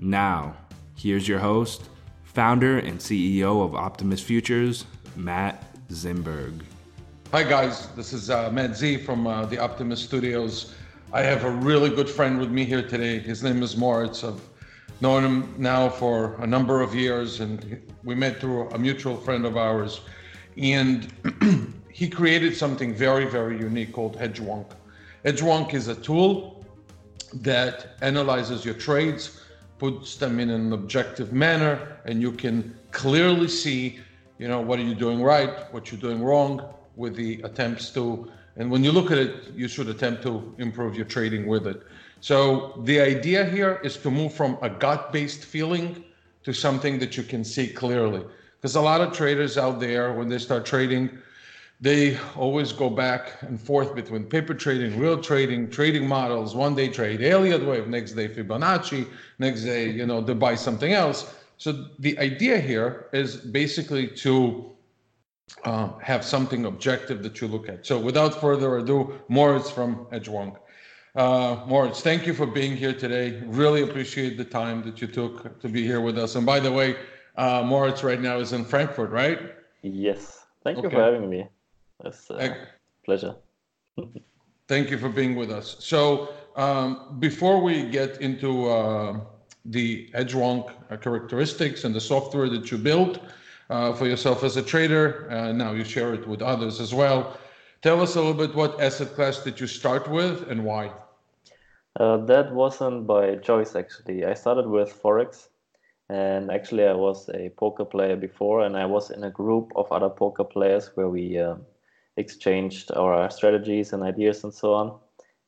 Now, here's your host, founder and CEO of Optimus Futures, Matt Zimberg. Hi, guys. This is uh, Matt Z from uh, the Optimus Studios. I have a really good friend with me here today. His name is Moritz. I've known him now for a number of years, and we met through a mutual friend of ours. And he created something very, very unique called Edgewonk. Edgewonk is a tool that analyzes your trades puts them in an objective manner and you can clearly see you know what are you doing right what you're doing wrong with the attempts to and when you look at it you should attempt to improve your trading with it. So the idea here is to move from a gut based feeling to something that you can see clearly. Because a lot of traders out there when they start trading they always go back and forth between paper trading, real trading, trading models, one day trade, Elliott wave, next day Fibonacci, next day, you know, they buy something else. So the idea here is basically to uh, have something objective that you look at. So without further ado, Moritz from Edgewonk. Uh, Moritz, thank you for being here today. Really appreciate the time that you took to be here with us. And by the way, uh, Moritz right now is in Frankfurt, right? Yes. Thank okay. you for having me. It's a pleasure. Thank you for being with us. So um, before we get into uh, the Edgewonk characteristics and the software that you built uh, for yourself as a trader, uh, now you share it with others as well. Tell us a little bit what asset class did you start with and why? Uh, that wasn't by choice actually. I started with Forex and actually I was a poker player before and I was in a group of other poker players where we uh, exchanged our strategies and ideas and so on.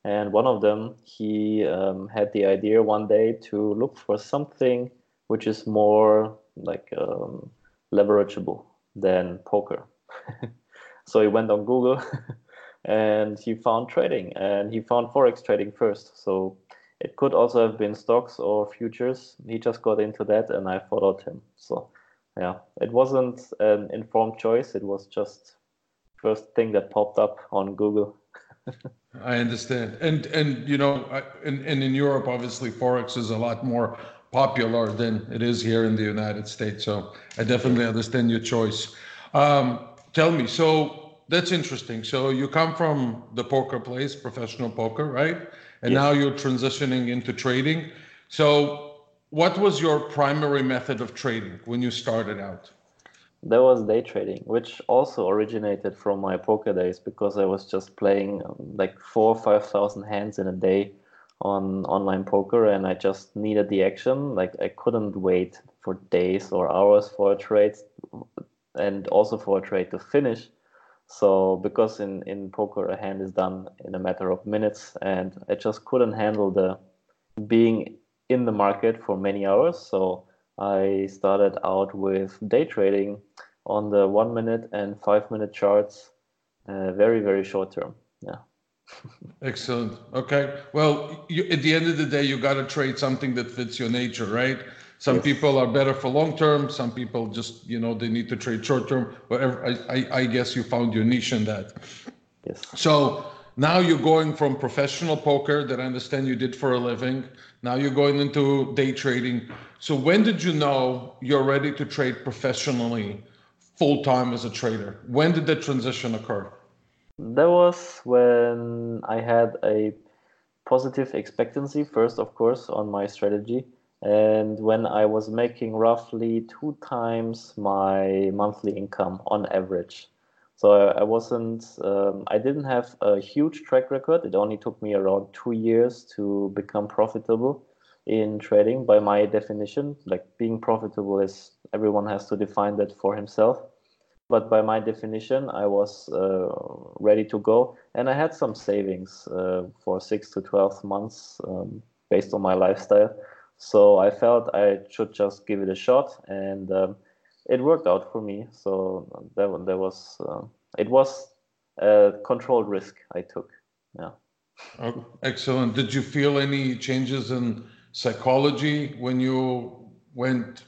And one of them, he um, had the idea one day to look for something which is more like um, leverageable than poker. so he went on Google and he found trading and he found Forex trading first. So it could also have been stocks or futures. He just got into that and I followed him. So yeah, it wasn't an informed choice. It was just first thing that popped up on Google. I understand, and and you know, and, and in Europe, obviously, forex is a lot more popular than it is here in the United States. So I definitely understand your choice. Um, tell me, so that's interesting. So you come from the poker place, professional poker, right? And yes. now you're transitioning into trading. So what was your primary method of trading when you started out? There was day trading, which also originated from my poker days because I was just playing um, like four or five thousand hands in a day on online poker, and I just needed the action. Like I couldn't wait for days or hours for a trade, and also for a trade to finish. So because in in poker a hand is done in a matter of minutes, and I just couldn't handle the being in the market for many hours. So I started out with day trading on the one minute and five minute charts, uh, very, very short term. Yeah. Excellent. Okay. Well, you, at the end of the day, you got to trade something that fits your nature, right? Some yes. people are better for long term. Some people just, you know, they need to trade short term. Whatever. I, I, I guess you found your niche in that. Yes. So now you're going from professional poker that I understand you did for a living. Now you're going into day trading. So when did you know you're ready to trade professionally, full time as a trader? When did that transition occur? That was when I had a positive expectancy first, of course, on my strategy. And when I was making roughly two times my monthly income on average. So I, wasn't, um, I didn't have a huge track record. It only took me around two years to become profitable in trading by my definition. Like being profitable is, everyone has to define that for himself but by my definition, I was uh, ready to go, and I had some savings uh, for six to twelve months um, based on my lifestyle. So I felt I should just give it a shot, and um, it worked out for me. So that that was uh, it was a controlled risk I took. Yeah. Oh, excellent. Did you feel any changes in psychology when you went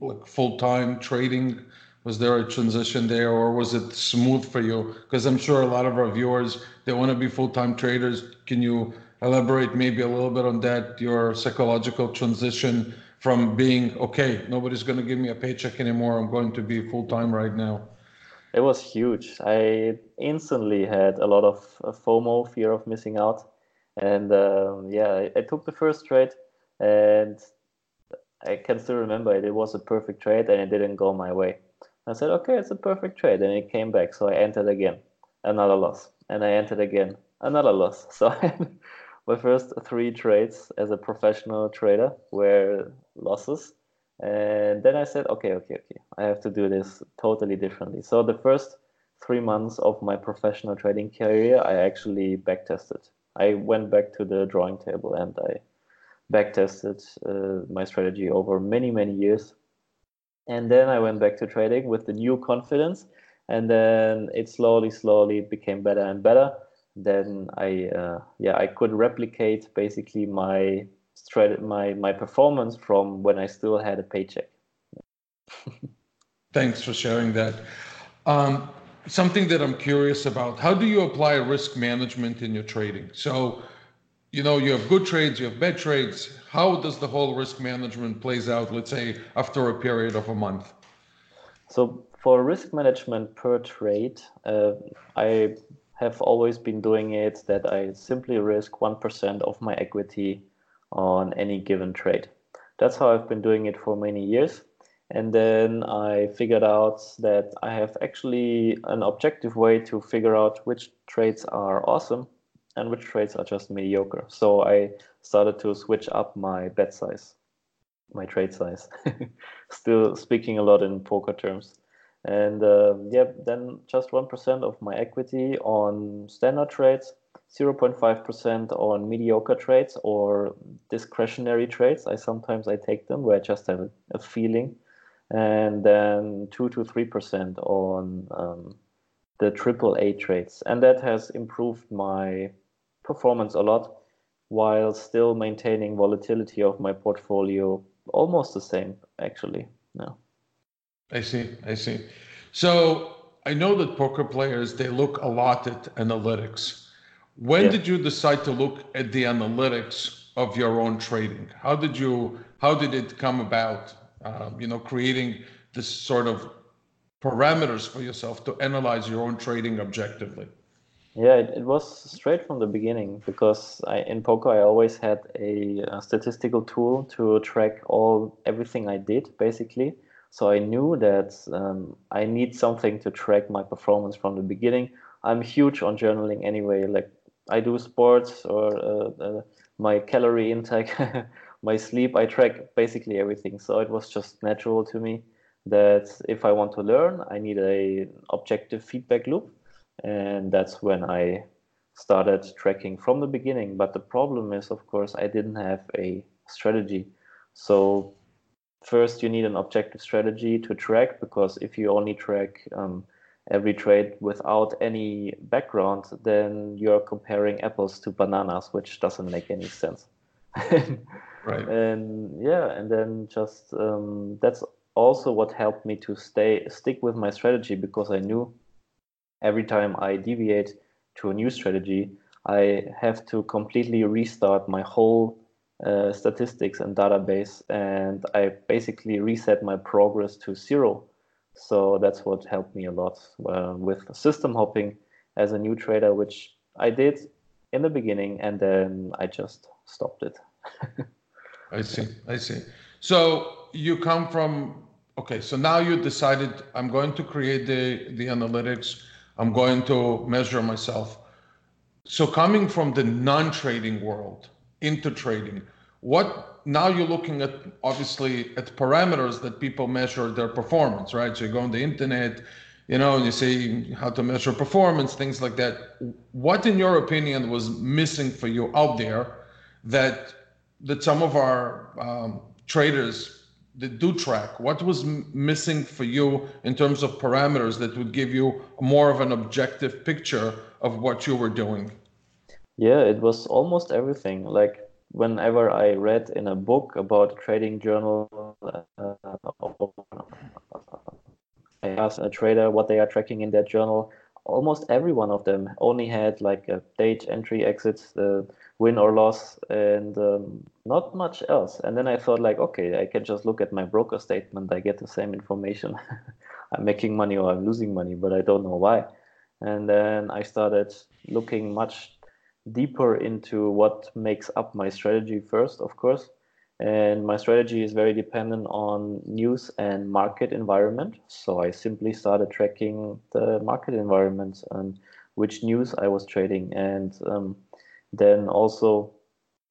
like full time trading? was there a transition there or was it smooth for you because i'm sure a lot of our viewers they want to be full-time traders can you elaborate maybe a little bit on that your psychological transition from being okay nobody's going to give me a paycheck anymore i'm going to be full-time right now it was huge i instantly had a lot of fomo fear of missing out and um, yeah I, I took the first trade and i can still remember it it was a perfect trade and it didn't go my way I said, okay, it's a perfect trade. And it came back. So I entered again, another loss. And I entered again, another loss. So my first three trades as a professional trader were losses. And then I said, okay, okay, okay, I have to do this totally differently. So the first three months of my professional trading career, I actually backtested. I went back to the drawing table and I backtested uh, my strategy over many, many years and then I went back to trading with the new confidence, and then it slowly, slowly became better and better. Then I, uh, yeah, I could replicate basically my strat- my my performance from when I still had a paycheck. Thanks for sharing that. Um, something that I'm curious about: How do you apply risk management in your trading? So, you know, you have good trades, you have bad trades how does the whole risk management plays out let's say after a period of a month so for risk management per trade uh, i have always been doing it that i simply risk 1% of my equity on any given trade that's how i've been doing it for many years and then i figured out that i have actually an objective way to figure out which trades are awesome and which trades are just mediocre. So I started to switch up my bet size, my trade size. Still speaking a lot in poker terms. And uh, yeah, then just 1% of my equity on standard trades, 0.5% on mediocre trades or discretionary trades. I sometimes I take them where I just have a, feeling. And then 2 to 3% on um, the triple A trades. And that has improved my performance a lot while still maintaining volatility of my portfolio almost the same actually no i see i see so i know that poker players they look a lot at analytics when yeah. did you decide to look at the analytics of your own trading how did you how did it come about um, you know creating this sort of parameters for yourself to analyze your own trading objectively yeah, it, it was straight from the beginning because I, in poker I always had a, a, statistical tool to track all everything I did basically. So I knew that um, I need something to track my performance from the beginning. I'm huge on journaling anyway. Like I do sports or uh, uh, my calorie intake, my sleep. I track basically everything. So it was just natural to me that if I want to learn, I need a objective feedback loop and that's when I started tracking from the beginning. But the problem is, of course, I didn't have a strategy. So first, you need an objective strategy to track because if you only track um, every trade without any background, then you're comparing apples to bananas, which doesn't make any sense. right. And yeah, and then just um, that's also what helped me to stay stick with my strategy because I knew every time I deviate to a new strategy, I have to completely restart my whole uh, statistics and database, and I basically reset my progress to zero. So that's what helped me a lot uh, with system hopping as a new trader, which I did in the beginning, and then I just stopped it. I see. I see. So you come from okay. So now you decided I'm going to create the the analytics. I'm going to measure myself. So coming from the non-trading world into trading, what now you're looking at obviously at parameters that people measure their performance, right? So you go on the internet, you know, and you see how to measure performance, things like that. What, in your opinion, was missing for you out there that that some of our um, traders that do track? What was m- missing for you in terms of parameters that would give you more of an objective picture of what you were doing? Yeah, it was almost everything. Like whenever I read in a book about a trading journal, uh, I asked a trader what they are tracking in that journal. Almost every one of them only had like a date, entry, exit, uh, win or loss, and um, not much else. And then I thought like, okay, I can just look at my broker statement. I get the same information. I'm making money or I'm losing money, but I don't know why. And then I started looking much deeper into what makes up my strategy first, of course. And my strategy is very dependent on news and market environment. So I simply started tracking the market environment and which news I was trading. And um, then also,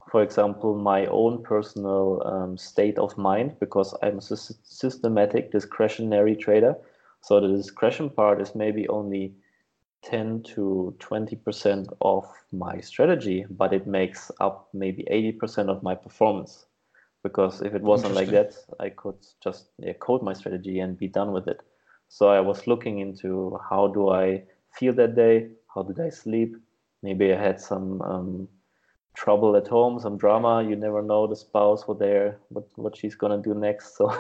for example, my own personal um, state of mind, because I'm a systematic discretionary trader. So the discretion part is maybe only 10 to 20% of my strategy, but it makes up maybe 80% of my performance. Because if it wasn't like that, I could just yeah, code my strategy and be done with it. So I was looking into how do I feel that day? How did I sleep? Maybe I had some um, trouble at home, some drama. You never know the spouse what there, what what she's gonna do next. So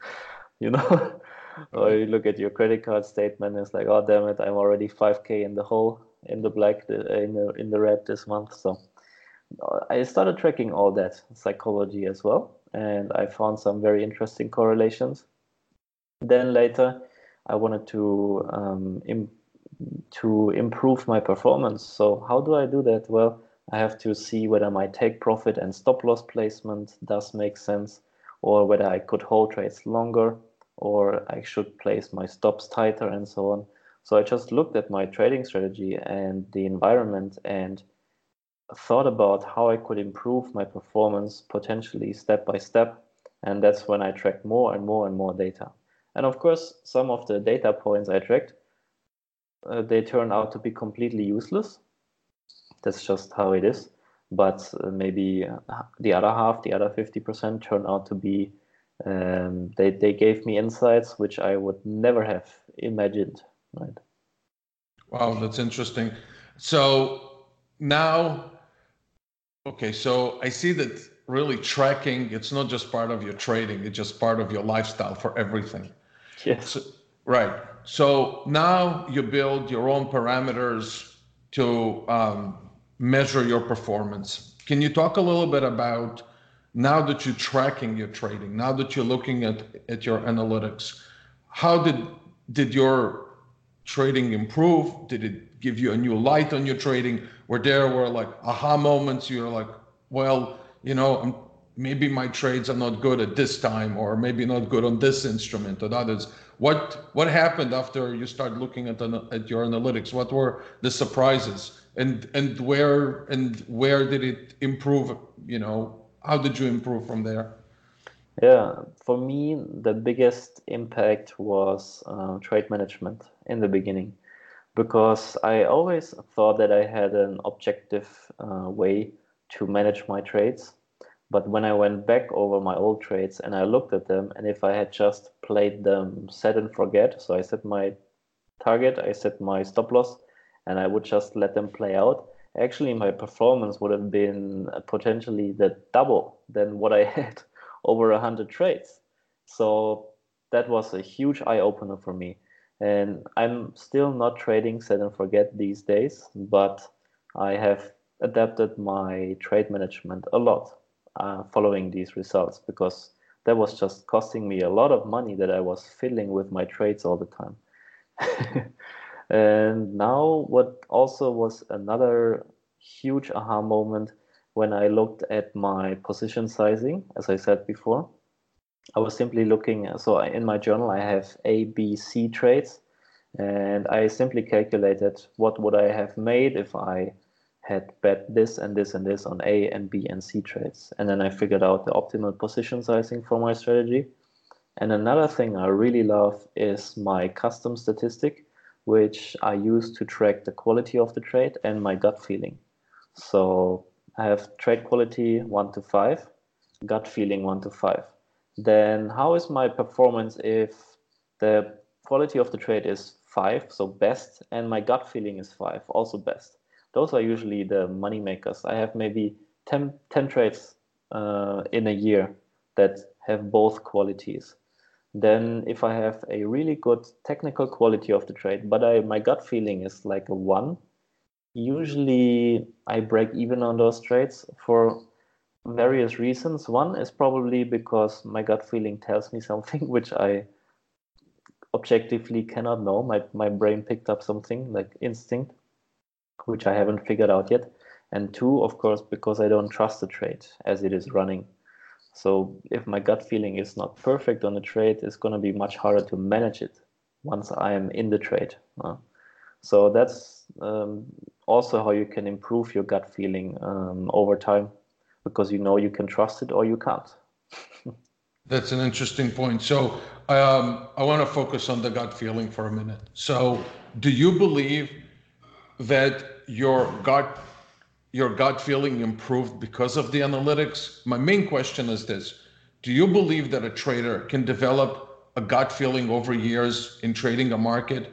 you know, or you look at your credit card statement and it's like oh damn it i'm already 5k in the hole in the black in the in the red this month. So i started tracking all that psychology as well and i found some very interesting correlations. Then later i wanted to um, Im- to improve my performance. So how do i do that? Well i have to see whether my take profit and stop loss placement does make sense or whether i could hold trades longer or I should place my stops tighter and so on. So I just looked at my trading strategy and the environment and thought about how I could improve my performance potentially step by step. And that's when I tracked more and more and more data. And of course, some of the data points I tracked, uh, they turn out to be completely useless. That's just how it is. But uh, maybe uh, the other half, the other 50% turn out to be um, they they gave me insights which I would never have imagined. Right. Wow, that's interesting. So now, okay, so I see that really tracking it's not just part of your trading; it's just part of your lifestyle for everything. Yes. So, right. So now you build your own parameters to um, measure your performance. Can you talk a little bit about now that you're tracking your trading, now that you're looking at, at your analytics, how did did your trading improve? Did it give you a new light on your trading? Were there were like aha moments? You're like, well, you know, maybe my trades are not good at this time, or maybe not good on this instrument or others. What what happened after you started looking at the, at your analytics? What were the surprises, and and where and where did it improve? You know, how did you improve from there? Yeah, for me, the biggest impact was uh, trade management in the beginning because I always thought that I had an objective uh, way to manage my trades. But when I went back over my old trades and I looked at them, and if I had just played them set and forget, so I set my target, I set my stop loss, and I would just let them play out, actually my performance would have been potentially the double than what I had over 100 trades. So that was a huge eye opener for me. And I'm still not trading set and forget these days, but I have adapted my trade management a lot uh, following these results because that was just costing me a lot of money that I was filling with my trades all the time. And now, what also was another huge aha moment when I looked at my position sizing, as I said before. I was simply looking, so in my journal, I have A, B, C trades, and I simply calculated what would I have made if I had bet this and this and this on A and B and C trades. And then I figured out the optimal position sizing for my strategy. And another thing I really love is my custom statistic, which I use to track the quality of the trade and my gut feeling. So I have trade quality one to five, gut feeling one to five. Then how is my performance if the quality of the trade is five, so best, and my gut feeling is five, also best? those are usually the money makers. I have maybe 10, 10 trades uh, in a year that have both qualities. Then if I have a really good technical quality of the trade, but I, my gut feeling is like a one, usually I break even on those trades for various reasons. One is probably because my gut feeling tells me something which I objectively cannot know. My, my brain picked up something like instinct which I haven't figured out yet. And two, of course, because I don't trust the trade as it is running. So if my gut feeling is not perfect on the trade, it's going to be much harder to manage it once I am in the trade. Uh, so that's um, also how you can improve your gut feeling um, over time because you know you can trust it or you can't. That's an interesting point. So um, I want to focus on the gut feeling for a minute. So do you believe that your gut your gut feeling improved because of the analytics? My main question is this. Do you believe that a trader can develop a gut feeling over years in trading a market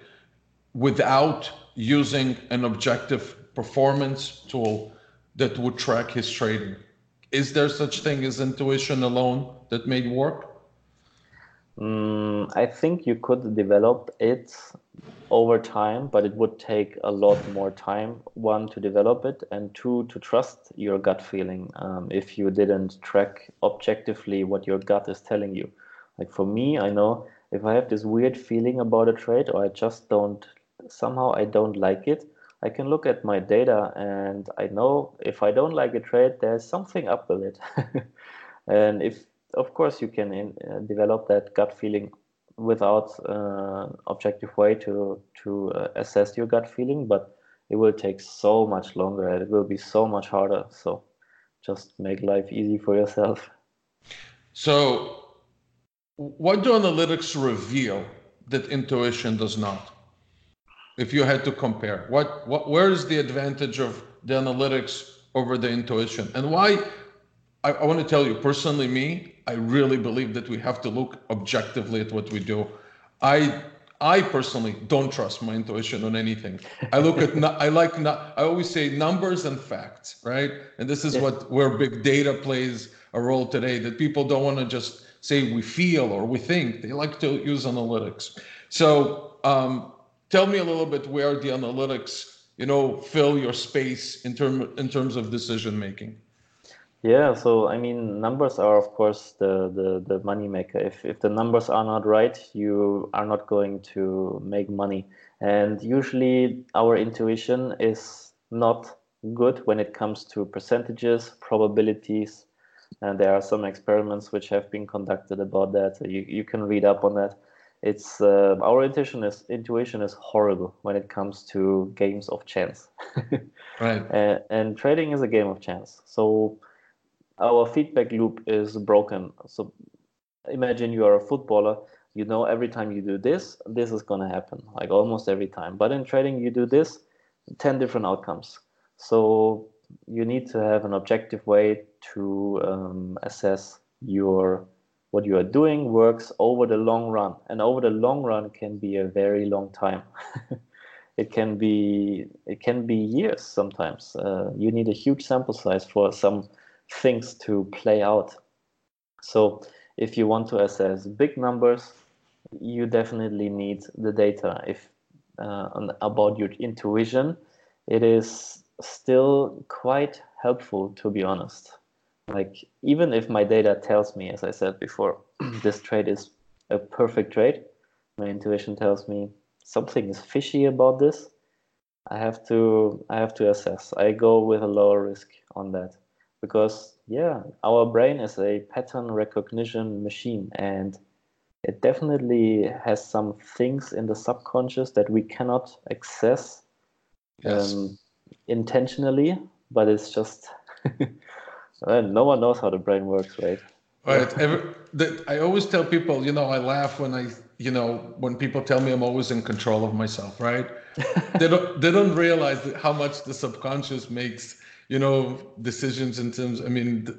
without using an objective performance tool that would track his trading? Is there such thing as intuition alone that may work? Mm, I think you could develop it over time, but it would take a lot more time. One to develop it, and two to trust your gut feeling. Um, if you didn't track objectively what your gut is telling you, like for me, I know if I have this weird feeling about a trade, or I just don't somehow I don't like it, I can look at my data and I know if I don't like a trade, there's something up with it. and if of course you can in, uh, develop that gut feeling without uh, objective way to to uh, assess your gut feeling but it will take so much longer it will be so much harder. So just make life easy for yourself. So what do analytics reveal that intuition does not? If you had to compare what, what where is the advantage of the analytics over the intuition? And why I, I want to tell you personally me I really believe that we have to look objectively at what we do. I I personally don't trust my intuition on anything. I look at I like not I always say numbers and facts, right? And this is what where big data plays a role today. That people don't want to just say we feel or we think. They like to use analytics. So um, tell me a little bit where the analytics, you know, fill your space in term in terms of decision making. Yeah, so I mean, numbers are of course the, the, the money maker. If, if the numbers are not right, you are not going to make money. And usually our intuition is not good when it comes to percentages, probabilities. And there are some experiments which have been conducted about that. You, you can read up on that. It's uh, our intuition is intuition is horrible when it comes to games of chance. right. And, and trading is a game of chance. So our feedback loop is broken. So imagine you are a footballer, you know every time you do this, this is going to happen, like almost every time. But in trading, you do this, 10 different outcomes. So you need to have an objective way to um, assess your what you are doing works over the long run and over the long run can be a very long time it can be it can be years sometimes uh, you need a huge sample size for some things to play out. So if you want to assess big numbers, you definitely need the data. If uh, about your intuition, it is still quite helpful to be honest. Like even if my data tells me, as I said before, this trade is a perfect trade, my intuition tells me something is fishy about this. I have to I have to assess. I go with a lower risk on that because yeah, our brain is a pattern recognition machine and it definitely has some things in the subconscious that we cannot access yes. um, intentionally, but it's just no one knows how the brain works, right? Right. Every, the, I always tell people, you know, I laugh when I, you know, when people tell me I'm always in control of myself, right? they don't they don't realize how much the subconscious makes you know decisions in terms i mean the,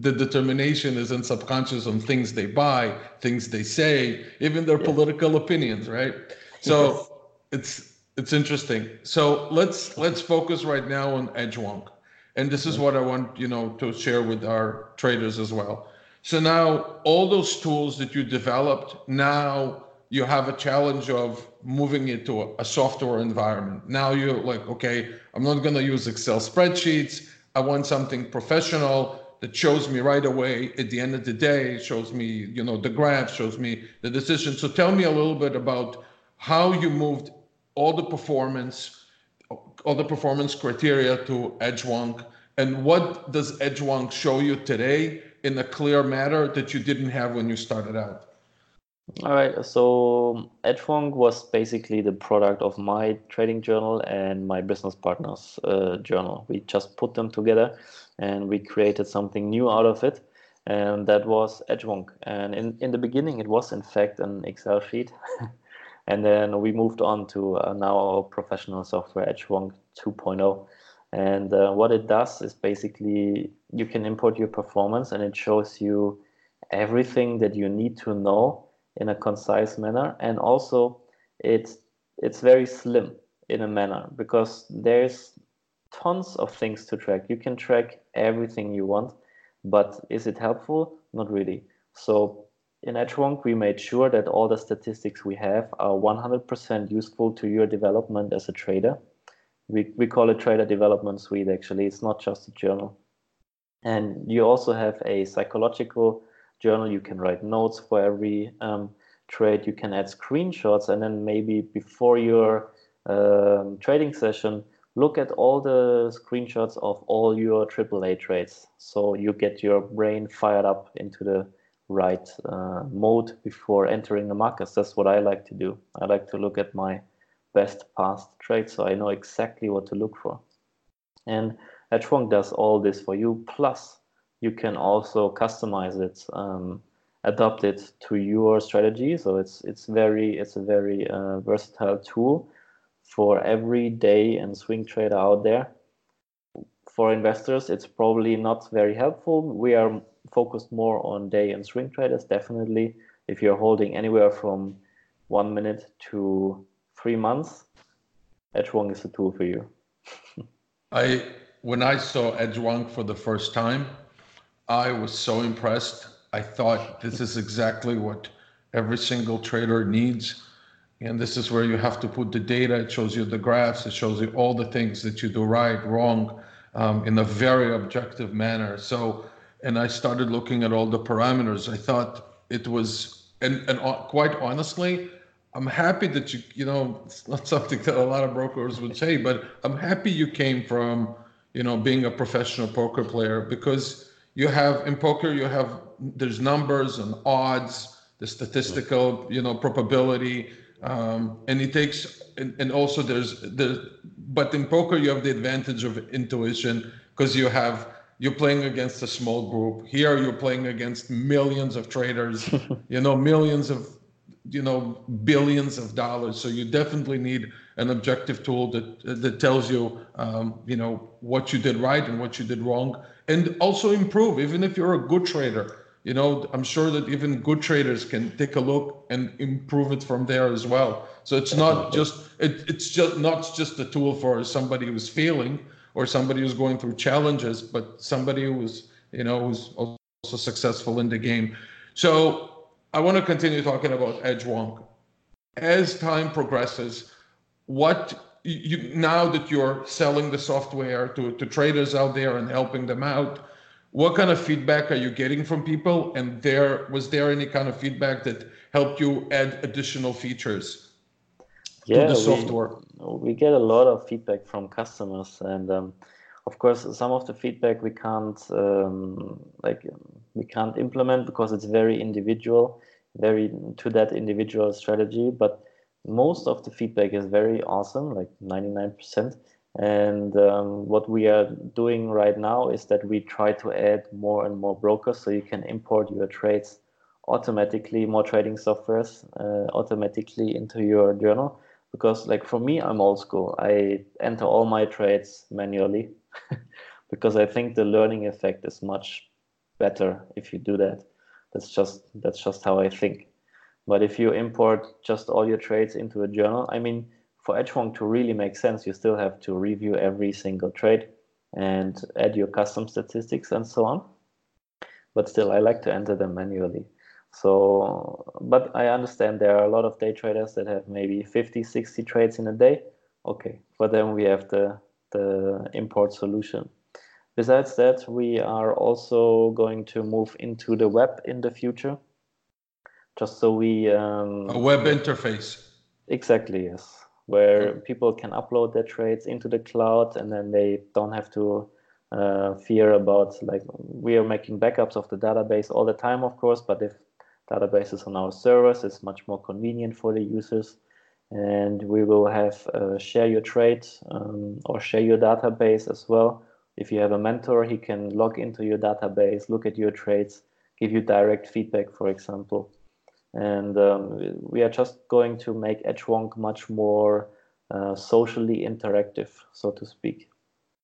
the, determination is in subconscious on things they buy things they say even their yeah. political opinions right? So yes. it's it's interesting. So let's let's focus right now on edgewonk and this is what i want you know to share with our traders as well. So now all those tools that you developed now you have a challenge of moving it to a, software environment. Now you're like, okay, I'm not going to use Excel spreadsheets. I want something professional that shows me right away at the end of the day, shows me, you know, the graph, shows me the decision. So tell me a little bit about how you moved all the performance, all the performance criteria to Edgewonk, and what does Edgewonk show you today in a clear manner that you didn't have when you started out? All right, so Edgewonk was basically the product of my trading journal and my business partner's uh, journal. We just put them together and we created something new out of it, and that was Edgewonk. And in, in the beginning, it was in fact an Excel sheet. and then we moved on to uh, now our professional software, Edgewonk 2.0. And uh, what it does is basically you can import your performance and it shows you everything that you need to know in a concise manner and also it's it's very slim in a manner because there's tons of things to track. You can track everything you want but is it helpful? Not really. So in edgewonk we made sure that all the statistics we have are 100% useful to your development as a trader. We, we call it trader development suite actually. It's not just a journal. And you also have a psychological journal. You can write notes for every um, trade. You can add screenshots, and then maybe before your um, trading session, look at all the screenshots of all your AAA trades. So you get your brain fired up into the right uh, mode before entering the markets. That's what I like to do. I like to look at my best past trades so I know exactly what to look for. And Edgewonk does all this for you. Plus, you can also customize it, um, adapt it to your strategy. So it's it's very it's a very uh, versatile tool for every day and swing trader out there. For investors, it's probably not very helpful. We are focused more on day and swing traders. Definitely, if you're holding anywhere from one minute to three months, Edgewonk is a tool for you. I when I saw Edgewonk for the first time, I was so impressed. I thought this is exactly what every single trader needs. And this is where you have to put the data. It shows you the graphs. It shows you all the things that you do right, wrong, um, in a very objective manner. So, and I started looking at all the parameters. I thought it was, and and quite honestly, I'm happy that you, you know, it's not something that a lot of brokers would say, but I'm happy you came from, you know, being a professional poker player because you have in poker you have there's numbers and odds the statistical you know probability um, and it takes and, and also there's the but in poker you have the advantage of intuition because you have you're playing against a small group. Here you're playing against millions of traders you know millions of you know billions of dollars. So you definitely need an objective tool that that tells you um, you know what you did right and what you did wrong. And also improve even if you're a good trader. You know i'm sure that even good traders can take a look and improve it from there as well. So it's not just it, it's just not just a tool for somebody who's failing or somebody who's going through challenges but somebody who's you know who's also successful in the game. So i want to continue talking about Edge edgewonk as time progresses what you, now that you're selling the software to, to traders out there and helping them out, what kind of feedback are you getting from people? And there was there any kind of feedback that helped you add additional features? yeah, the software? We, we, get a lot of feedback from customers, and um, of course, some of the feedback we can't um, like we can't implement because it's very individual, very to that individual strategy. But most of the feedback is very awesome, like ninety nine percent. And um, what we are doing right now is that we try to add more and more brokers so you can import your trades automatically, more trading softwares uh, automatically into your journal. Because, like for me, I'm old school. I enter all my trades manually because I think the learning effect is much better if you do that. That's just that's just how I think. But if you import just all your trades into a journal, I mean, for Edgewonk to really make sense, you still have to review every single trade and add your custom statistics and so on. But still, I like to enter them manually. So, but I understand there are a lot of day traders that have maybe 50, 60 trades in a day. Okay, for them, we have the, the import solution. Besides that, we are also going to move into the web in the future. Just so we. Um, a web interface. Exactly, yes where people can upload their trades into the cloud and then they don't have to uh, fear about like we are making backups of the database all the time of course but if database is on our servers it's much more convenient for the users and we will have uh, share your trade um, or share your database as well if you have a mentor he can log into your database look at your trades give you direct feedback for example and um, we are just going to make Edgewonk much more uh, socially interactive, so to speak.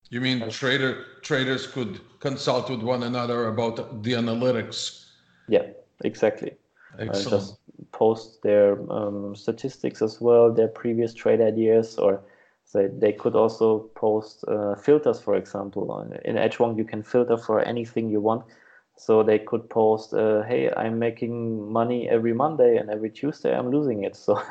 You mean trader traders could consult with one another about the analytics? Yeah, exactly. Excellent. Uh, just post their um, statistics as well, their previous trade ideas, or they could also post uh, filters, for example. In Edgewonk, you can filter for anything you want so they could post uh, hey i'm making money every monday and every tuesday i'm losing it so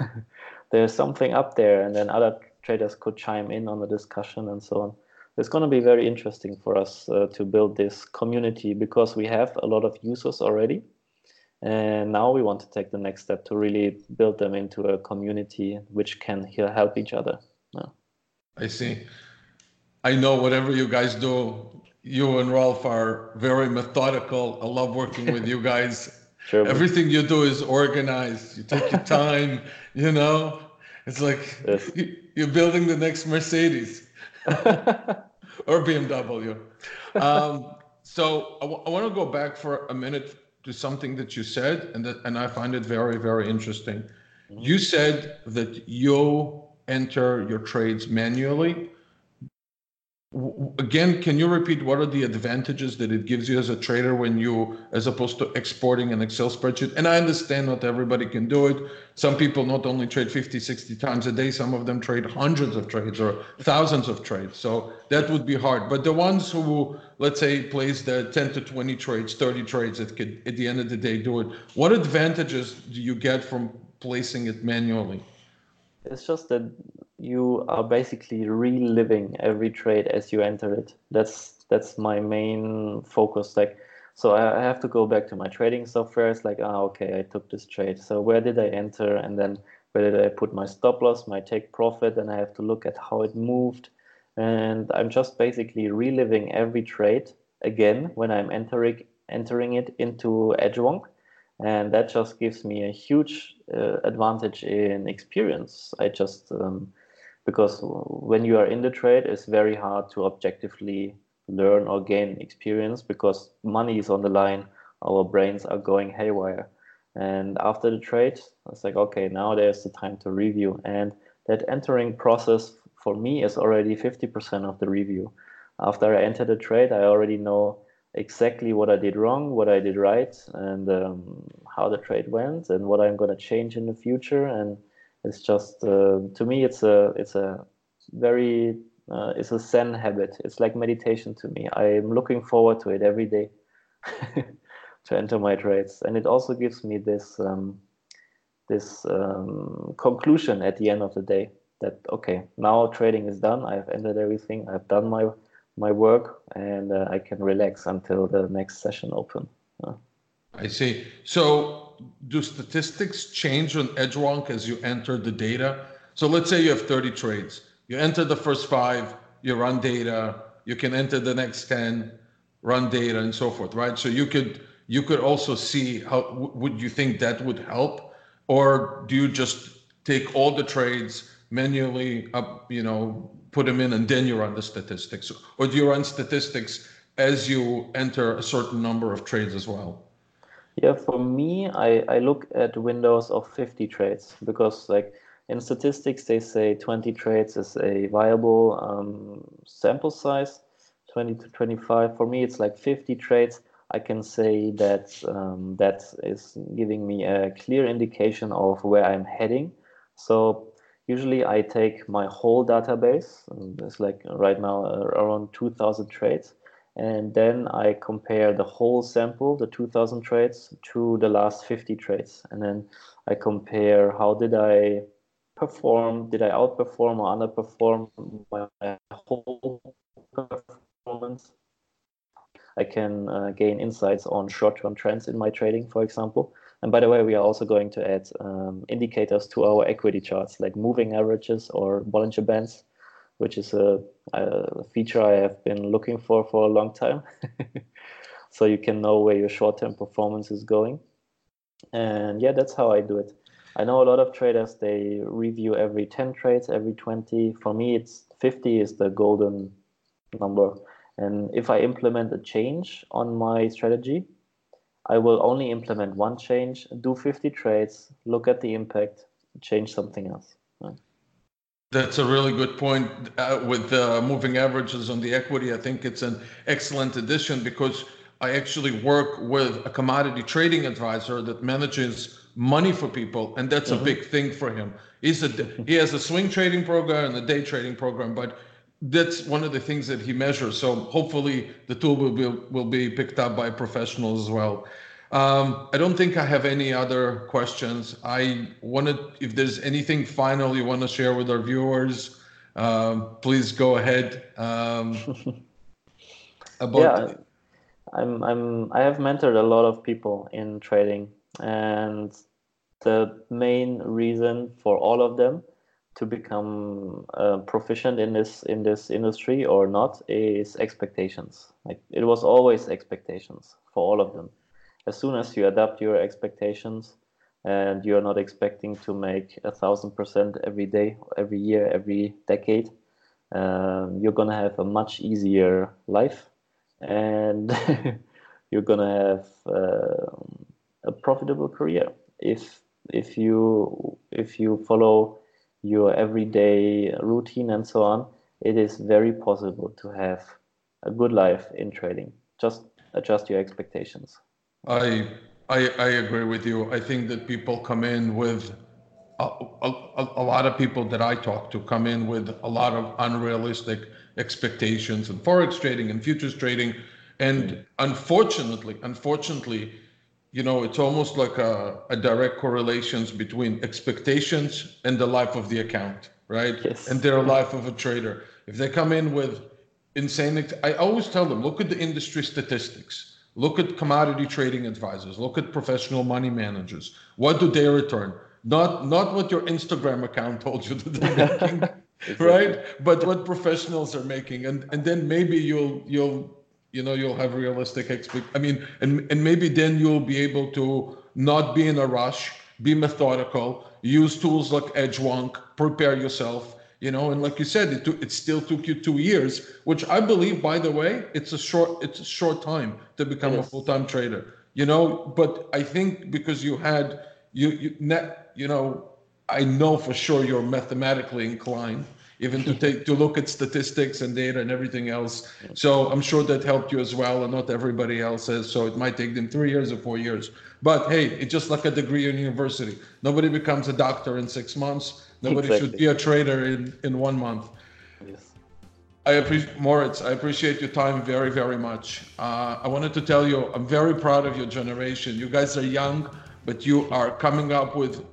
there's something up there and then other traders could chime in on the discussion and so on it's going to be very interesting for us uh, to build this community because we have a lot of users already and now we want to take the next step to really build them into a community which can help each other. I see i know whatever you guys do you and Rolf are very methodical. I love working with you guys. Sure. Everything you do is organized. You take your time, you know? It's like yes. you're building the next Mercedes or BMW. Um, so I, w- I want to go back for a minute to something that you said, and that, and I find it very, very interesting. Mm-hmm. You said that you enter your trades manually. Again can you repeat what are the advantages that it gives you as a trader when you as opposed to exporting an excel spreadsheet? And i understand not everybody can do it. Some people not only trade 50 60 times a day some of them trade hundreds of trades or thousands of trades. So that would be hard. But the ones who let's say place the 10 to 20 trades 30 trades that could at the end of the day do it. What advantages do you get from placing it manually it's just that you are basically reliving every trade as you enter it. That's that's my main focus. Like, so I have to go back to my trading software. It's like, ah, okay, I took this trade. So where did I enter? And then where did I put my stop loss, my take profit? And I have to look at how it moved. And I'm just basically reliving every trade again when I'm entering entering it into Edgewonk and that just gives me a huge uh, advantage in experience. I just um, because when you are in the trade, it's very hard to objectively learn or gain experience because money is on the line. Our brains are going haywire, and after the trade, it's like okay, now there's the time to review, and that entering process for me is already 50% of the review. After I enter the trade, I already know exactly what I did wrong, what I did right, and um, how the trade went, and what I'm going to change in the future. And it's just uh, to me, it's a it's a very uh, it's a Zen habit. It's like meditation to me. I'm looking forward to it every day to enter my trades, and it also gives me this um, this um, conclusion at the end of the day that okay, now trading is done. I've entered everything. I've done my my work and uh, I can relax until the next session open. I see. So do statistics change on Edgewonk as you enter the data? So let's say you have 30 trades. You enter the first five, you run data, you can enter the next 10, run data and so forth, right? So you could you could also see how would you think that would help or do you just take all the trades manually up, you know, put them in and then you run the statistics or do you run statistics as you enter a certain number of trades as well? Yeah, for me, I, I look at windows of 50 trades because, like, in statistics, they say 20 trades is a viable um, sample size, 20 to 25. For me, it's like 50 trades. I can say that um, that is giving me a clear indication of where I'm heading. So usually I take my whole database, it's like right now uh, around 2000 trades, and then I compare the whole sample, the 2000 trades, to the last 50 trades. And then I compare how did I perform, did I outperform or underperform my whole performance. I can uh, gain insights on short-term trends in my trading, for example. And by the way, we are also going to add um, indicators to our equity charts, like moving averages or Bollinger Bands which is a, a feature I have been looking for for a long time. so you can know where your short-term performance is going. And yeah, that's how I do it. I know a lot of traders they review every 10 trades, every 20. For me, it's 50 is the golden number. And if I implement a change on my strategy, I will only implement one change, do 50 trades, look at the impact, change something else. That's a really good point uh, with uh, moving averages on the equity. I think it's an excellent addition because I actually work with a commodity trading advisor that manages money for people, and that's mm-hmm. a big thing for him. He's a he has a swing trading program and a day trading program, but that's one of the things that he measures. So hopefully the tool will be will be picked up by professionals as well. Um, I don't think I have any other questions. I wanted, if there's anything final you want to share with our viewers, um, please go ahead. Um, about yeah, I'm, I'm, I have mentored a lot of people in trading, and the main reason for all of them to become uh, proficient in this in this industry or not is expectations. Like it was always expectations for all of them as soon as you adapt your expectations and you're not expecting to make a thousand percent every day, every year, every decade, um, you're gonna have a much easier life, and you're gonna have uh, a profitable career if if you if you follow your everyday routine and so on. It is very possible to have a good life in trading. Just adjust your expectations. I, I, I agree with you. I think that people come in with a, a, a, lot of people that I talk to come in with a lot of unrealistic expectations in forex trading and futures trading, and unfortunately, unfortunately, you know, it's almost like a, a direct correlations between expectations and the life of the account, right? Yes. And their life of a trader. If they come in with insane, I always tell them, look at the industry statistics Look at commodity trading advisors. Look at professional money managers. What do they return? Not not what your Instagram account told you that they're making, exactly. right? But what professionals are making, and and then maybe you'll you'll you know you'll have realistic expect. I mean, and and maybe then you'll be able to not be in a rush, be methodical, use tools like Edgewonk, prepare yourself, you know and like you said it, took, it still took you two years which i believe by the way it's a short it's a short time to become yes. a full-time trader you know but i think because you had you you net you know i know for sure you're mathematically inclined even to take to look at statistics and data and everything else so i'm sure that helped you as well and not everybody else has so it might take them three years or four years but hey it's just like a degree in university nobody becomes a doctor in six months Nobody exactly. should be a trader in, in one month. Yes. I appreciate Moritz. I appreciate your time very, very much. Uh, I wanted to tell you, I'm very proud of your generation. You guys are young, but you are coming up with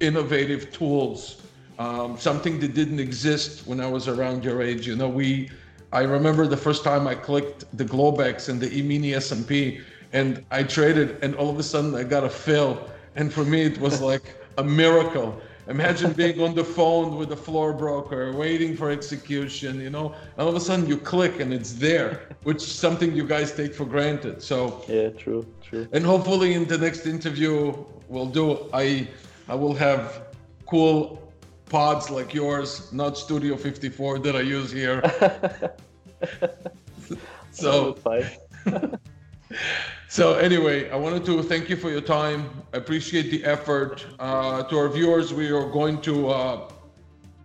innovative tools. Um, something that didn't exist when I was around your age. You know, we. I remember the first time I clicked the Globex and the E-mini S&P, and I traded, and all of a sudden I got a fill, and for me it was like a miracle Imagine being on the phone with a floor broker, waiting for execution, you know, all of a sudden you click and it's there, which is something you guys take for granted. So yeah, true, true. And hopefully in the next interview we'll do I I will have cool pods like yours, not Studio 54 that I use here. so so anyway, I wanted to thank you for your time. I appreciate the effort. Uh, to our viewers, we are going to uh,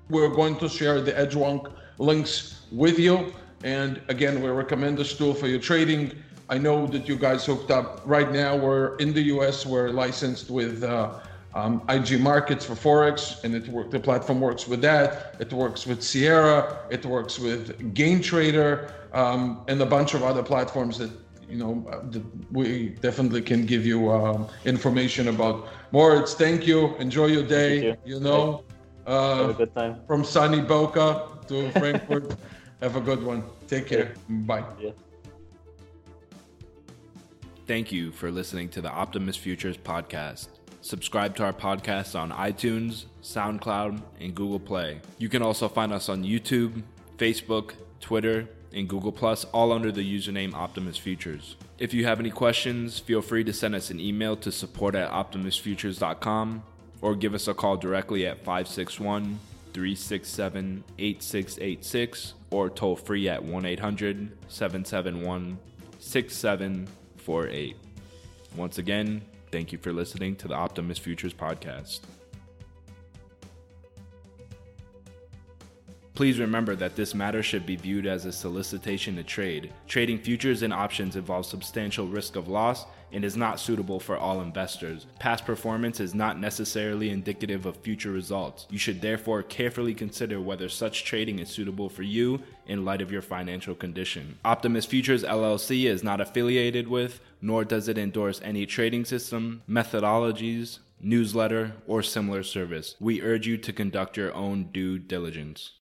we're going to share the Edgewonk links with you. And again, we recommend this tool for your trading. I know that you guys hooked up right now. We're in the US. We're licensed with uh, um, IG Markets for Forex, and it work, the platform works with that. It works with Sierra. It works with GainTrader um, and a bunch of other platforms that you know that we definitely can give you um, information about. Moritz, thank you. Enjoy your day. You. you. know, uh, have a good time from sunny Boca to Frankfurt. have a good one. Take care. Bye. Yeah. Thank you for listening to the Optimus Futures podcast. Subscribe to our podcast on iTunes, SoundCloud, and Google Play. You can also find us on YouTube, Facebook, Twitter, and Google Plus, all under the username Optimus Futures. If you have any questions, feel free to send us an email to support at optimusfutures.com or give us a call directly at 561 367 8686 or toll free at 1 800 771 6748. Once again, thank you for listening to the Optimus Futures podcast. Please remember that this matter should be viewed as a solicitation to trade. Trading futures and options involves substantial risk of loss and is not suitable for all investors. Past performance is not necessarily indicative of future results. You should therefore carefully consider whether such trading is suitable for you in light of your financial condition. Optimus Futures LLC is not affiliated with, nor does it endorse any trading system, methodologies, newsletter, or similar service. We urge you to conduct your own due diligence.